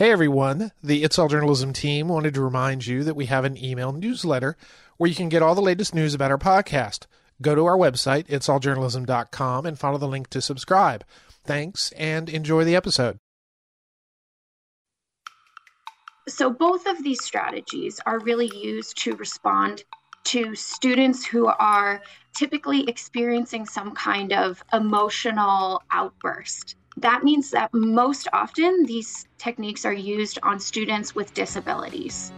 Hey everyone, the It's All Journalism team wanted to remind you that we have an email newsletter where you can get all the latest news about our podcast. Go to our website, itsalljournalism.com, and follow the link to subscribe. Thanks and enjoy the episode. So, both of these strategies are really used to respond to students who are typically experiencing some kind of emotional outburst that means that most often these techniques are used on students with disabilities.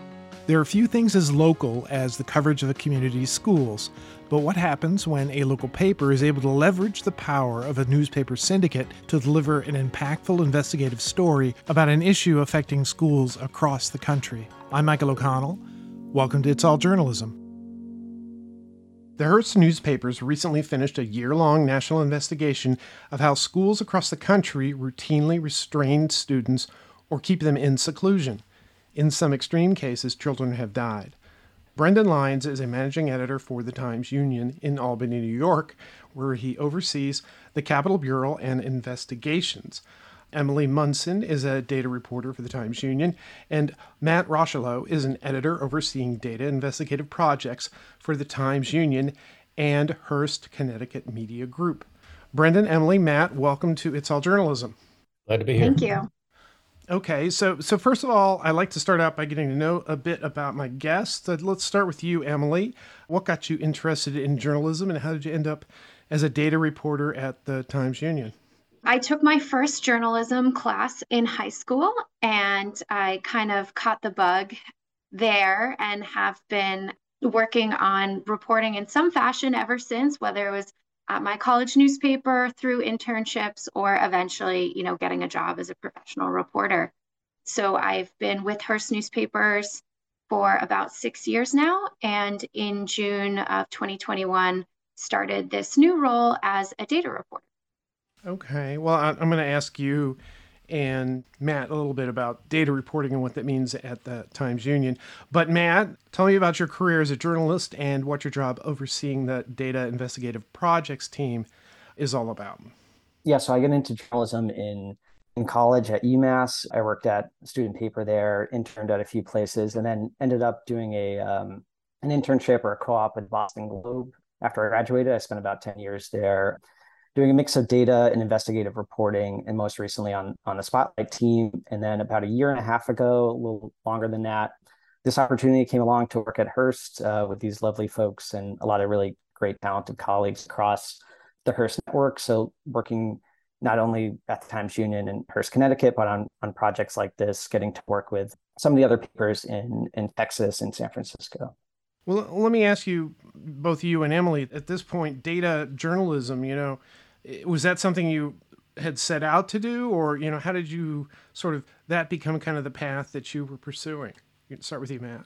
There are few things as local as the coverage of a community's schools, but what happens when a local paper is able to leverage the power of a newspaper syndicate to deliver an impactful investigative story about an issue affecting schools across the country? I'm Michael O'Connell. Welcome to It's All Journalism. The Hearst newspapers recently finished a year long national investigation of how schools across the country routinely restrain students or keep them in seclusion. In some extreme cases, children have died. Brendan Lyons is a managing editor for the Times Union in Albany, New York, where he oversees the Capitol Bureau and investigations. Emily Munson is a data reporter for the Times Union, and Matt Rocheleau is an editor overseeing data investigative projects for the Times Union and Hearst Connecticut Media Group. Brendan, Emily, Matt, welcome to It's All Journalism. Glad to be here. Thank you. Okay, so so first of all, I like to start out by getting to know a bit about my guests. let's start with you, Emily. What got you interested in journalism, and how did you end up as a data reporter at the Times Union? I took my first journalism class in high school and I kind of caught the bug there and have been working on reporting in some fashion ever since, whether it was at my college newspaper through internships or eventually, you know, getting a job as a professional reporter. So I've been with Hearst newspapers for about six years now. And in June of 2021, started this new role as a data reporter. Okay. Well, I'm going to ask you and Matt a little bit about data reporting and what that means at the Times Union. But Matt, tell me about your career as a journalist and what your job overseeing the data investigative projects team is all about. Yeah, so I got into journalism in in college at UMass. I worked at student paper there, interned at a few places, and then ended up doing a um, an internship or a co-op at Boston Globe. After I graduated, I spent about ten years there doing a mix of data and investigative reporting, and most recently on on the Spotlight team. And then about a year and a half ago, a little longer than that, this opportunity came along to work at Hearst uh, with these lovely folks and a lot of really great talented colleagues across the Hearst network. So working not only at the Times Union in Hearst, Connecticut, but on on projects like this, getting to work with some of the other papers in in Texas and San Francisco. Well, let me ask you, both you and Emily, at this point, data journalism, you know, was that something you had set out to do? Or you know how did you sort of that become kind of the path that you were pursuing? You can start with you matt.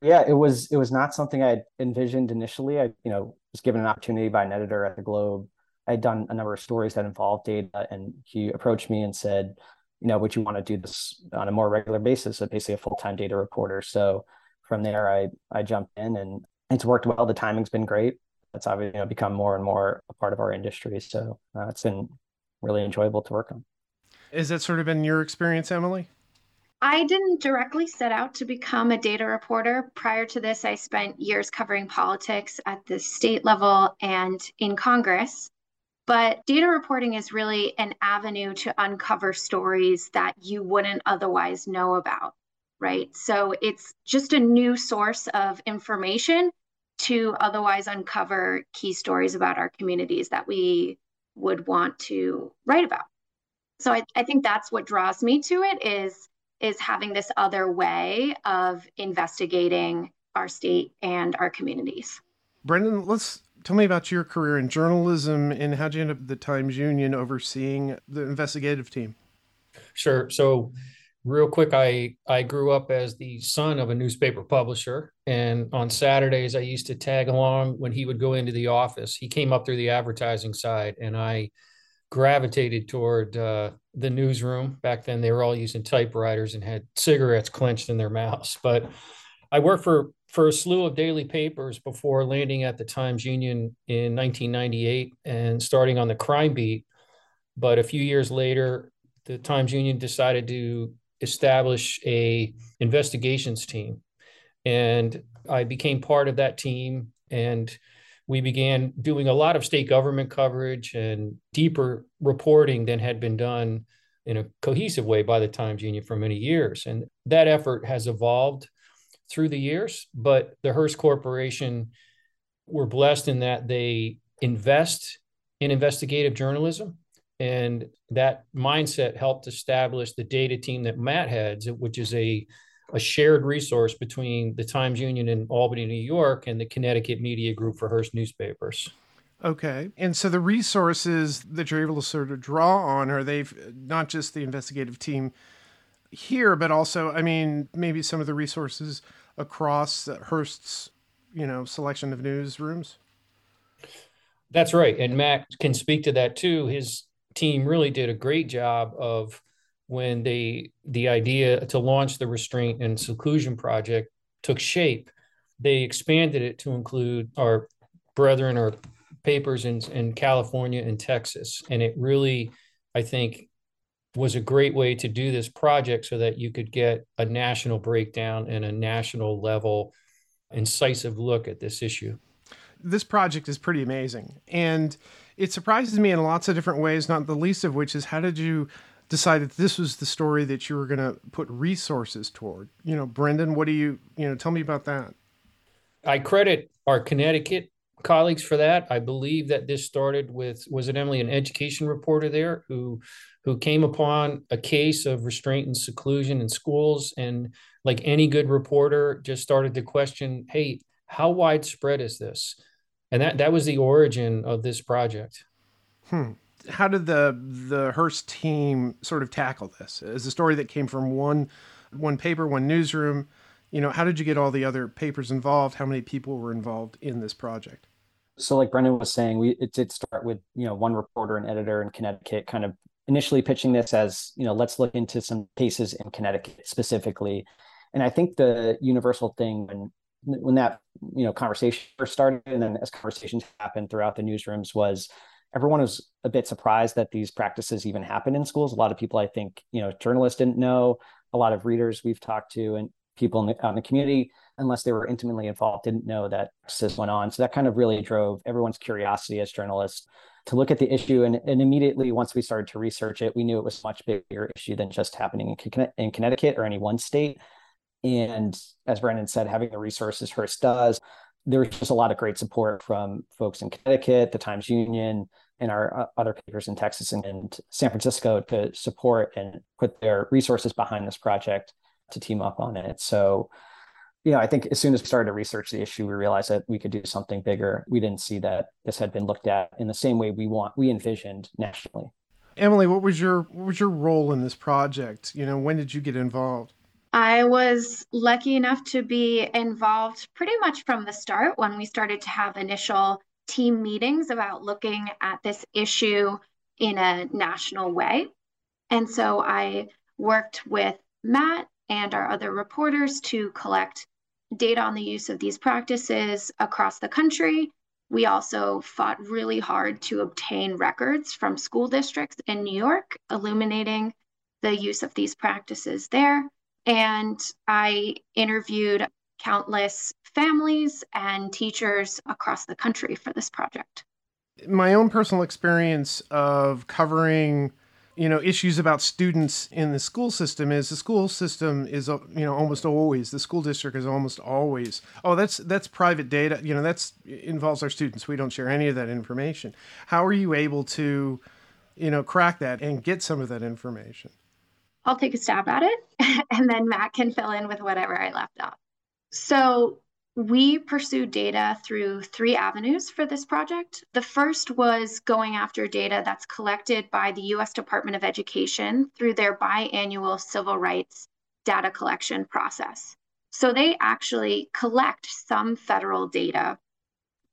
Yeah it was it was not something i had envisioned initially. I you know was given an opportunity by an editor at the globe. I had done a number of stories that involved data and he approached me and said you know would you want to do this on a more regular basis so basically a full-time data reporter? So from there i i jumped in and it's worked well. The timing's been great it's obviously you know become more and more a part of our industry. So uh, it's been really enjoyable to work on. Is that sort of been your experience, Emily? I didn't directly set out to become a data reporter. Prior to this, I spent years covering politics at the state level and in Congress. But data reporting is really an avenue to uncover stories that you wouldn't otherwise know about, right? So it's just a new source of information to otherwise uncover key stories about our communities that we would want to write about. So I, I think that's what draws me to it is is having this other way of investigating our state and our communities. Brendan, let's tell me about your career in journalism and how'd you end up at the Times Union overseeing the investigative team? Sure. So real quick i i grew up as the son of a newspaper publisher and on saturdays i used to tag along when he would go into the office. He came up through the advertising side and i gravitated toward uh, the newsroom. Back then they were all using typewriters and had cigarettes clenched in their mouths. But i worked for for a slew of daily papers before landing at the times union in 1998 and starting on the crime beat. But a few years later the times union decided to establish a investigations team. And I became part of that team and we began doing a lot of state government coverage and deeper reporting than had been done in a cohesive way by the Times Union for many years. And that effort has evolved through the years, but the Hearst Corporation were blessed in that they invest in investigative journalism. And that mindset helped establish the data team that Matt heads, which is a, a shared resource between the Times Union in Albany, New York, and the Connecticut Media Group for Hearst newspapers. Okay. And so the resources that you're able to sort of draw on are they not just the investigative team here, but also, I mean, maybe some of the resources across Hearst's, you know, selection of newsrooms? That's right. And Matt can speak to that too. His team really did a great job of when they the idea to launch the restraint and seclusion project took shape they expanded it to include our brethren or papers in, in california and texas and it really i think was a great way to do this project so that you could get a national breakdown and a national level incisive look at this issue. This project is pretty amazing. And it surprises me in lots of different ways, not the least of which is how did you decide that this was the story that you were going to put resources toward? You know, Brendan, what do you, you know, tell me about that? I credit our Connecticut colleagues for that. I believe that this started with was it Emily, an education reporter there who who came upon a case of restraint and seclusion in schools and like any good reporter just started to question, hey, how widespread is this? And that that was the origin of this project. Hmm. How did the the Hearst team sort of tackle this? Is a story that came from one one paper, one newsroom. You know, how did you get all the other papers involved? How many people were involved in this project? So, like Brendan was saying, we it did start with you know one reporter and editor in Connecticut, kind of initially pitching this as you know let's look into some cases in Connecticut specifically, and I think the universal thing when when that you know conversation first started, and then as conversations happened throughout the newsrooms was everyone was a bit surprised that these practices even happen in schools. A lot of people, I think, you know, journalists didn't know. A lot of readers we've talked to and people in the, in the community unless they were intimately involved, didn't know that this went on. So that kind of really drove everyone's curiosity as journalists to look at the issue. And, and immediately, once we started to research it, we knew it was a much bigger issue than just happening in, in Connecticut or any one state. And as Brendan said, having the resources Hearst does, there's just a lot of great support from folks in Connecticut, the Times Union, and our uh, other papers in Texas and, and San Francisco to support and put their resources behind this project to team up on it. So you know, I think as soon as we started to research the issue, we realized that we could do something bigger. We didn't see that this had been looked at in the same way we want we envisioned nationally. Emily, what was your what was your role in this project? You know, when did you get involved? I was lucky enough to be involved pretty much from the start when we started to have initial team meetings about looking at this issue in a national way. And so I worked with Matt and our other reporters to collect data on the use of these practices across the country. We also fought really hard to obtain records from school districts in New York, illuminating the use of these practices there. And I interviewed countless families and teachers across the country for this project. My own personal experience of covering you know issues about students in the school system is the school system is uh, you know almost always the school district is almost always oh that's that's private data you know that's involves our students. We don't share any of that information. How are you able to you know crack that and get some of that information i'll take a stab at it and then matt can fill in with whatever i left off so we pursued data through three avenues for this project. The first was going after data that's collected by the US Department of Education through their biannual civil rights data collection process. So they actually collect some federal data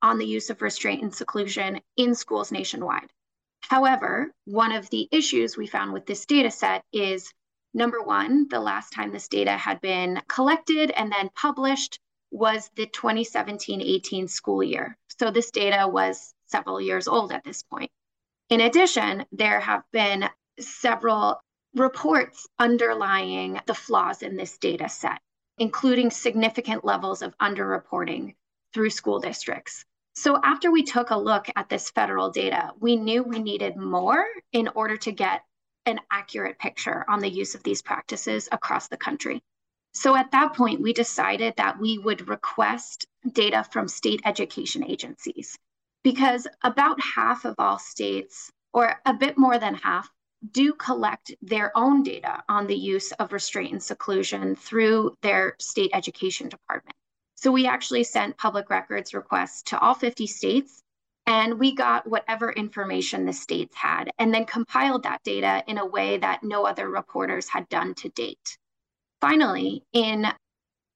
on the use of restraint and seclusion in schools nationwide. However, one of the issues we found with this data set is number one, the last time this data had been collected and then published was the 2017 18 school year. So this data was several years old at this point. In addition, there have been several reports underlying the flaws in this data set, including significant levels of underreporting through school districts. So, after we took a look at this federal data, we knew we needed more in order to get an accurate picture on the use of these practices across the country. So, at that point, we decided that we would request data from state education agencies because about half of all states, or a bit more than half, do collect their own data on the use of restraint and seclusion through their state education department. So we actually sent public records requests to all 50 states and we got whatever information the states had and then compiled that data in a way that no other reporters had done to date. Finally, in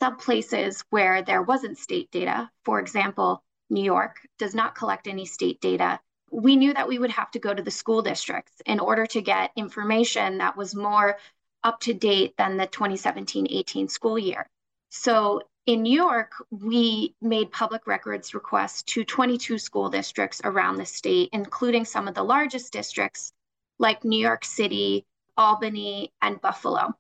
some places where there wasn't state data, for example, New York does not collect any state data we knew that we would have to go to the school districts in order to get information that was more up to date than the 2017 18 school year. So in New York, we made public records requests to 22 school districts around the state, including some of the largest districts like New York City, Albany, and Buffalo.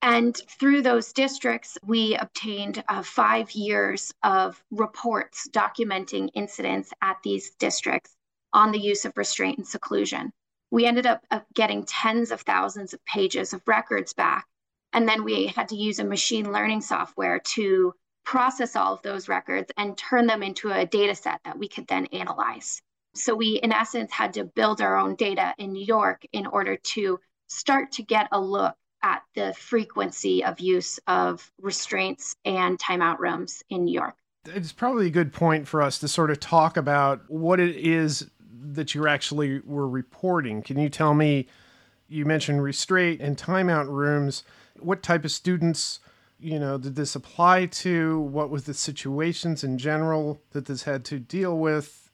And through those districts, we obtained uh, five years of reports documenting incidents at these districts on the use of restraint and seclusion. We ended up getting tens of thousands of pages of records back. And then we had to use a machine learning software to process all of those records and turn them into a data set that we could then analyze. So we, in essence, had to build our own data in New York in order to start to get a look at the frequency of use of restraints and timeout rooms in New York. It's probably a good point for us to sort of talk about what it is that you actually were reporting. Can you tell me? You mentioned restraint and timeout rooms. What type of students, you know, did this apply to? What was the situations in general that this had to deal with?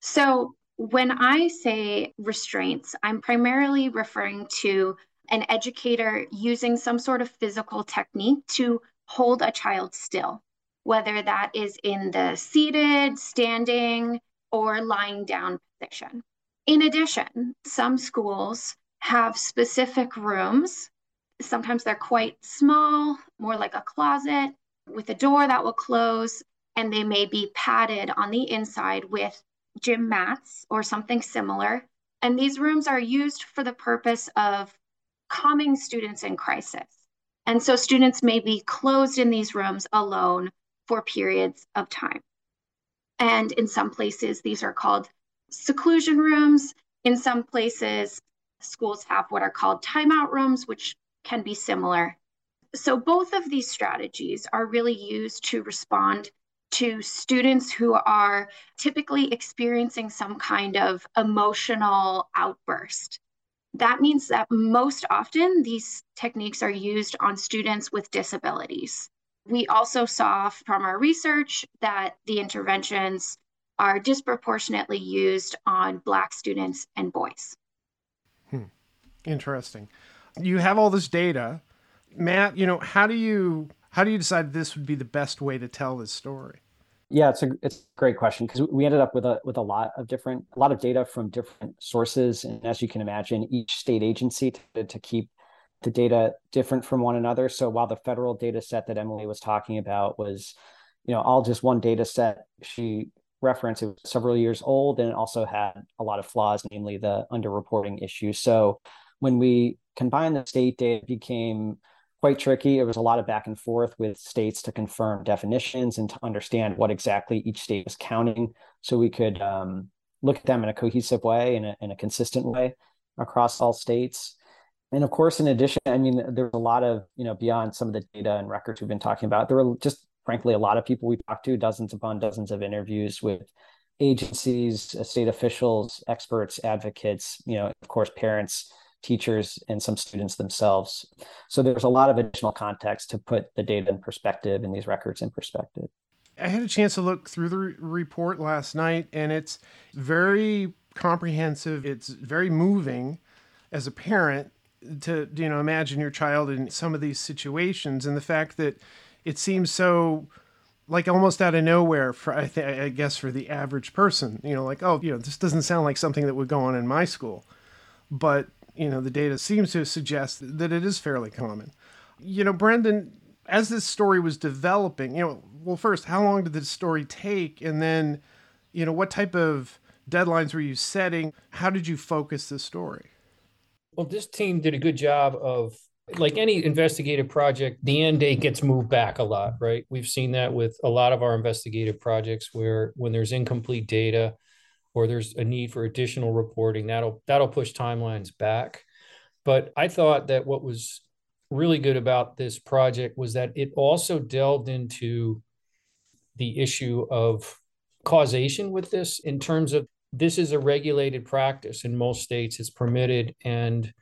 So, when I say restraints, I'm primarily referring to an educator using some sort of physical technique to hold a child still, whether that is in the seated, standing, or lying down position. In addition, some schools have specific rooms. Sometimes they're quite small, more like a closet with a door that will close, and they may be padded on the inside with gym mats or something similar. And these rooms are used for the purpose of calming students in crisis. And so students may be closed in these rooms alone for periods of time. And in some places, these are called seclusion rooms. In some places, schools have what are called timeout rooms, which can be similar. So, both of these strategies are really used to respond to students who are typically experiencing some kind of emotional outburst. That means that most often these techniques are used on students with disabilities. We also saw from our research that the interventions are disproportionately used on Black students and boys. Hmm. Interesting. You have all this data. Matt, you know, how do you how do you decide this would be the best way to tell this story? Yeah, it's a it's a great question because we ended up with a with a lot of different a lot of data from different sources, and as you can imagine, each state agency to, to keep the data different from one another. So while the federal data set that Emily was talking about was, you know, all just one data set, she referenced it was several years old and it also had a lot of flaws, namely the underreporting issue. So when we combined the state data, became quite tricky. It was a lot of back and forth with states to confirm definitions and to understand what exactly each state was counting, so we could um, look at them in a cohesive way, in a, in a consistent way across all states and of course, in addition, I mean, there's a lot of, you know, beyond some of the data and records we've been talking about, there were just frankly a lot of people we talked to, dozens upon dozens of interviews with agencies, state officials, experts, advocates, you know, of course, parents, teachers, and some students themselves. So there's a lot of additional context to put the data in perspective and these records in perspective. I had a chance to look through the re- report last night, and it's very comprehensive. It's very moving as a parent to you know imagine your child in some of these situations and the fact that it seems so like almost out of nowhere for I, th- I guess for the average person you know like oh you know this doesn't sound like something that would go on in my school but you know, the data seems to suggest that it is fairly common. You know, Brendan, as this story was developing, you know, well, first, how long did this story take? And then, you know, what type of deadlines were you setting? How did you focus the story? Well, this team did a good job of like any investigative project, the end date gets moved back a lot, right? We've seen that with a lot of our investigative projects where when there's incomplete data or there's a need for additional reporting, that'll that'll push timelines back. But I thought that what was really good about this project was that it also delved into the issue of causation with this in terms of this is a regulated practice in most states it's permitted and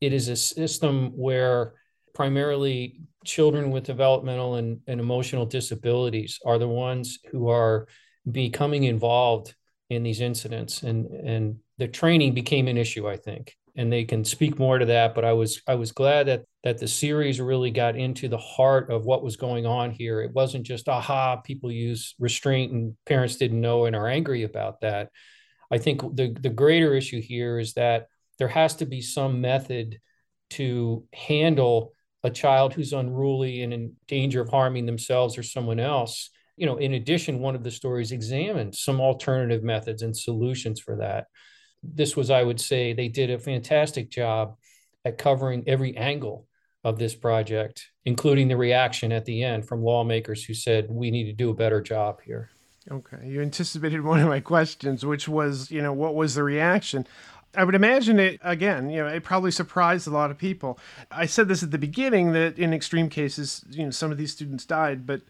it is a system where primarily children with developmental and, and emotional disabilities are the ones who are becoming involved in these incidents and and the training became an issue i think and they can speak more to that but i was i was glad that that the series really got into the heart of what was going on here it wasn't just aha people use restraint and parents didn't know and are angry about that i think the the greater issue here is that there has to be some method to handle a child who's unruly and in danger of harming themselves or someone else. You know, in addition, one of the stories examined some alternative methods and solutions for that. This was, I would say, they did a fantastic job at covering every angle of this project, including the reaction at the end from lawmakers who said, we need to do a better job here. Okay. You anticipated one of my questions, which was, you know, what was the reaction? I would imagine it again, you know, it probably surprised a lot of people. I said this at the beginning that in extreme cases, you know, some of these students died, but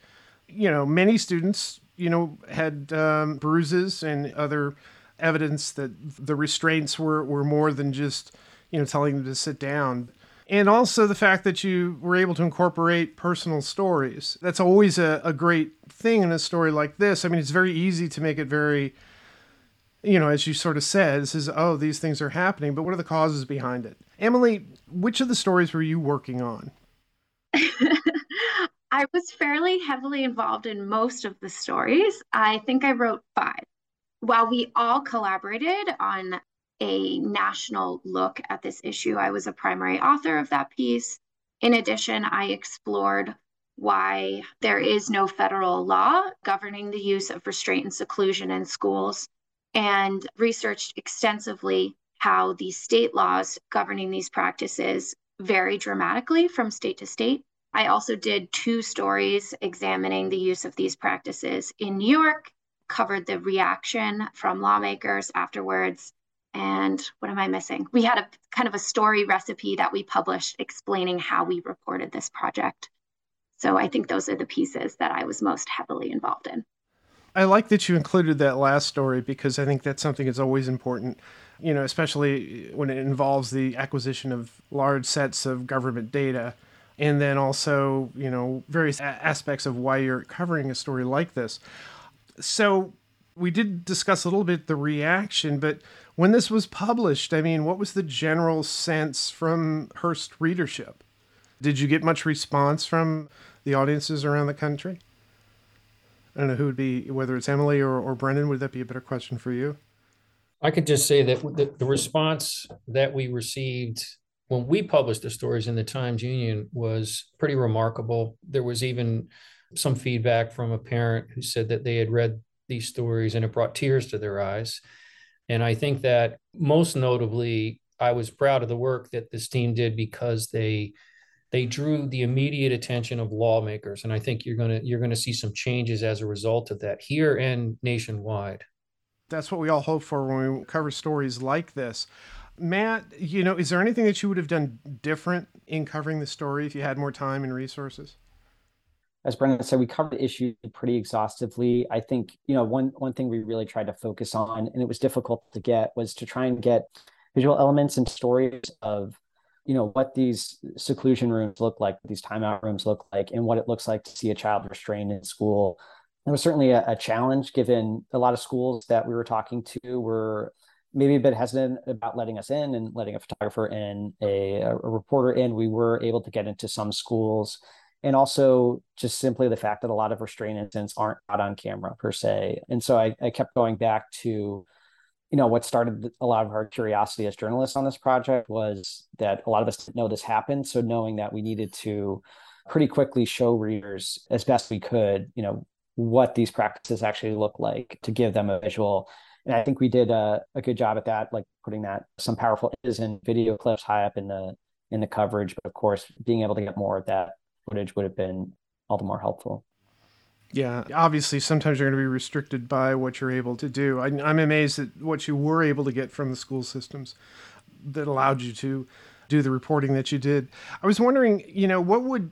you know, many students, you know, had um, bruises and other evidence that the restraints were were more than just, you know, telling them to sit down. And also the fact that you were able to incorporate personal stories. That's always a, a great thing in a story like this. I mean, it's very easy to make it very you know, as you sort of said, this is, oh, these things are happening, but what are the causes behind it? Emily, which of the stories were you working on? I was fairly heavily involved in most of the stories. I think I wrote five. While we all collaborated on a national look at this issue, I was a primary author of that piece. In addition, I explored why there is no federal law governing the use of restraint and seclusion in schools and researched extensively how the state laws governing these practices vary dramatically from state to state. I also did two stories examining the use of these practices in New York, covered the reaction from lawmakers afterwards. And what am I missing? We had a kind of a story recipe that we published explaining how we reported this project. So I think those are the pieces that I was most heavily involved in. I like that you included that last story because I think that's something that's always important, you know, especially when it involves the acquisition of large sets of government data. And then also, you know, various a- aspects of why you're covering a story like this. So, we did discuss a little bit the reaction, but when this was published, I mean, what was the general sense from Hearst readership? Did you get much response from the audiences around the country? I don't know who would be, whether it's Emily or, or Brendan, would that be a better question for you? I could just say that the, the response that we received when we published the stories in the Times Union was pretty remarkable. There was even some feedback from a parent who said that they had read these stories and it brought tears to their eyes. And I think that most notably, I was proud of the work that this team did because they they drew the immediate attention of lawmakers and i think you're going to you're going to see some changes as a result of that here and nationwide that's what we all hope for when we cover stories like this matt you know is there anything that you would have done different in covering the story if you had more time and resources as Brendan said, we covered the issue pretty exhaustively. I think you know one one thing we really tried to focus on, and it was difficult to get, was to try and get visual elements and stories of you know what these seclusion rooms look like these timeout rooms look like and what it looks like to see a child restrained in school it was certainly a, a, challenge given a lot of schools that we were talking to were maybe a bit hesitant about letting us in and letting a photographer in a, a reporter in we were able to get into some schools and also just simply the fact that a lot of restraint incidents aren't out on camera per se and so I, I kept going back to you know, what started a lot of our curiosity as journalists on this project was that a lot of us didn't know this happened. So knowing that we needed to pretty quickly show readers as best we could, you know, what these practices actually look like to give them a visual. And I think we did a, a good job at that, like putting that some powerful is in video clips high up in the in the coverage. But of course, being able to get more of that footage would have been all the more helpful. Yeah, obviously, sometimes you're going to be restricted by what you're able to do. I, am amazed at what you were able to get from the school systems that allowed you to do the reporting that you did. I was wondering, you know, what would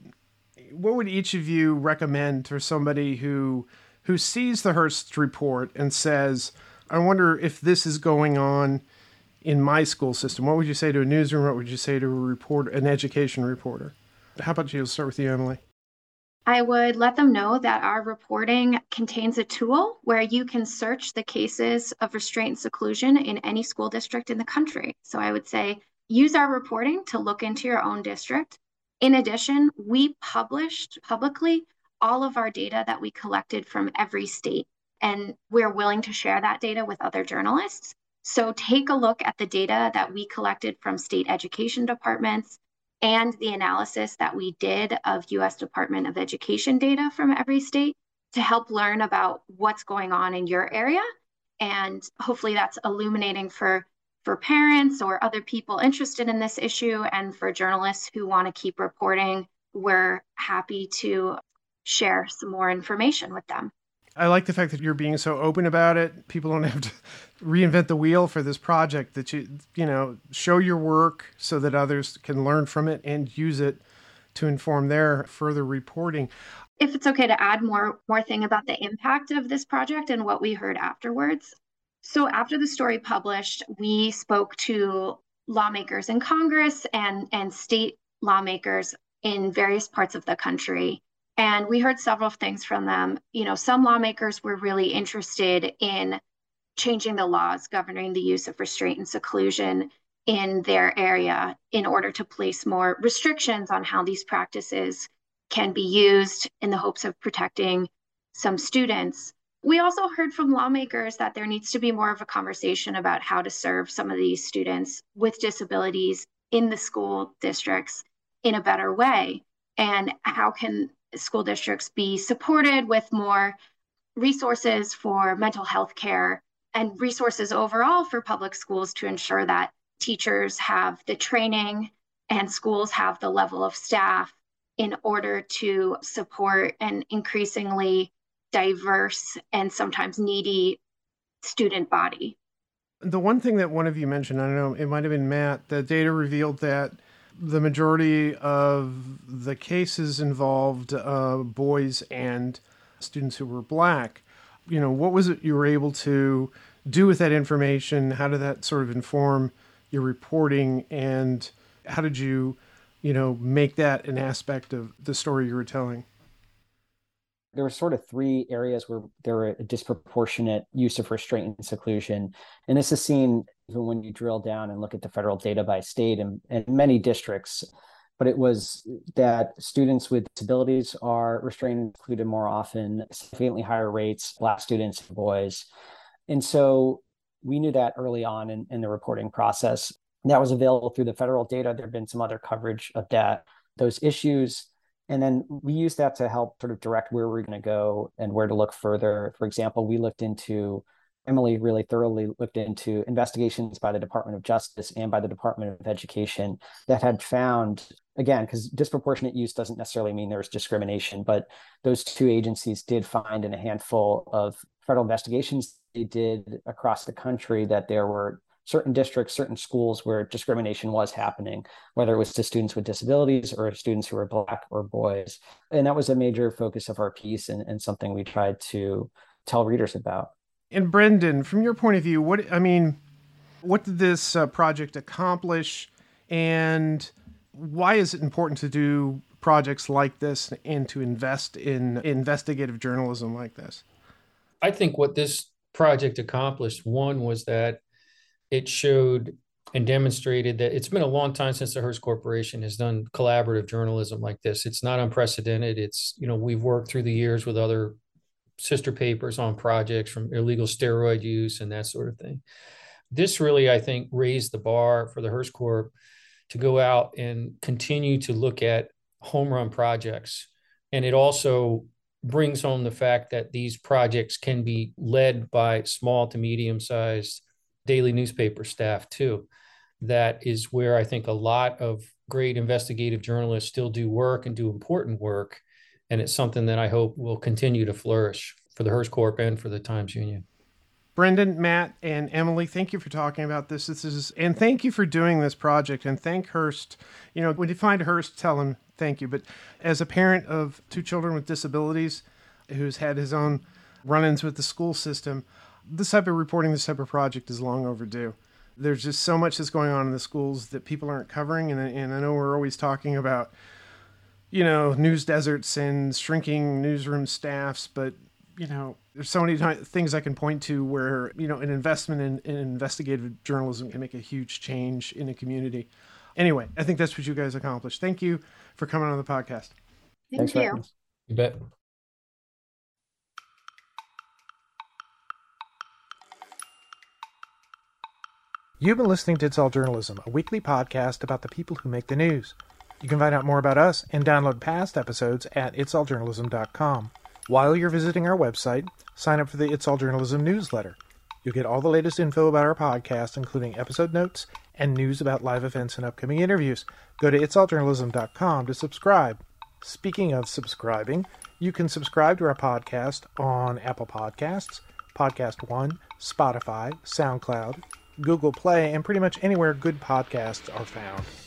what would each of you recommend for somebody who who sees the Hearst report and says, "I wonder if this is going on in my school system"? What would you say to a newsroom? What would you say to a reporter, an education reporter? How about you? Let's start with you, Emily. I would let them know that our reporting contains a tool where you can search the cases of restraint and seclusion in any school district in the country. So I would say use our reporting to look into your own district. In addition, we published publicly all of our data that we collected from every state, and we're willing to share that data with other journalists. So take a look at the data that we collected from state education departments, and the analysis that we did of US Department of Education data from every state to help learn about what's going on in your area. And hopefully that's illuminating for, for parents or other people interested in this issue and for journalists who want to keep reporting. We're happy to share some more information with them. I like the fact that you're being so open about it. People don't have to reinvent the wheel for this project that you you know show your work so that others can learn from it and use it to inform their further reporting. If it's okay to add more more thing about the impact of this project and what we heard afterwards. So after the story published we spoke to lawmakers in congress and and state lawmakers in various parts of the country and we heard several things from them you know some lawmakers were really interested in changing the laws governing the use of restraint and seclusion in their area in order to place more restrictions on how these practices can be used in the hopes of protecting some students. We also heard from lawmakers that there needs to be more of a conversation about how to serve some of these students with disabilities in the school districts in a better way. And how can school districts be supported with more resources for mental health care and resources overall for public schools to ensure that teachers have the training and schools have the level of staff in order to support an increasingly diverse and sometimes needy student body. The one thing that one of you mentioned, I don't know, it might have been Matt, the data revealed that the majority of the cases involved uh, boys and students who were black you know, what was it you were able to do with that information? How did that sort of inform your reporting? And how did you, you know, make that an aspect of the story you were telling? There were sort of three areas where there were a disproportionate use of restraint and seclusion. And this is seen even when you drill down and look at the federal data by state and, and many districts but it was that students with disabilities are restrained and included more often, significantly higher rates, Black students, boys. And so we knew that early on in, in the reporting process. That was available through the federal data. There had been some other coverage of that, those issues. And then we used that to help sort of direct where we're going to go and where to look further. For example, we looked into Emily really thoroughly looked into investigations by the Department of Justice and by the Department of Education that had found, again, because disproportionate use doesn't necessarily mean there's discrimination, but those two agencies did find in a handful of federal investigations they did across the country that there were certain districts, certain schools where discrimination was happening, whether it was to students with disabilities or students who were Black or boys. And that was a major focus of our piece and, and something we tried to tell readers about. And Brendan, from your point of view, what I mean, what did this uh, project accomplish, and why is it important to do projects like this and to invest in investigative journalism like this? I think what this project accomplished one was that it showed and demonstrated that it's been a long time since the Hearst Corporation has done collaborative journalism like this. It's not unprecedented. It's, you know, we've worked through the years with other sister papers on projects from illegal steroid use and that sort of thing. this really, I think, raised the bar for the Hearst Corp to go out and continue to look at home run projects. And it also brings home the fact that these projects can be led by small to medium sized daily newspaper staff too. That is where I think a lot of great investigative journalists still do work and do important work. And it's something that I hope will continue to flourish for the Hearst Corp and for the Times Union. Brendan, Matt, and Emily, thank you for talking about this. This is, and thank you for doing this project. And thank Hearst. You know, when you find Hearst, tell him thank you. But as a parent of two children with disabilities, who's had his own run-ins with the school system, this type of reporting, this type of project is long overdue. There's just so much that's going on in the schools that people aren't covering, and, and I know we're always talking about, you know, news deserts and shrinking newsroom staffs, but you know, there's so many things I can point to where, you know, an investment in, in, investigative journalism can make a huge change in a community. Anyway, I think that's what you guys accomplished. Thank you for coming on the podcast. Thank Thanks you. You bet. You've been listening to It's All Journalism, a weekly podcast about the people who make the news. You can find out more about us and download past episodes at itsalljournalism.com. While you're visiting our website, sign up for the It's All Journalism newsletter. You'll get all the latest info about our podcast, including episode notes and news about live events and upcoming interviews. Go to itsalljournalism.com to subscribe. Speaking of subscribing, you can subscribe to our podcast on Apple Podcasts, Podcast One, Spotify, SoundCloud, Google Play, and pretty much anywhere good podcasts are found.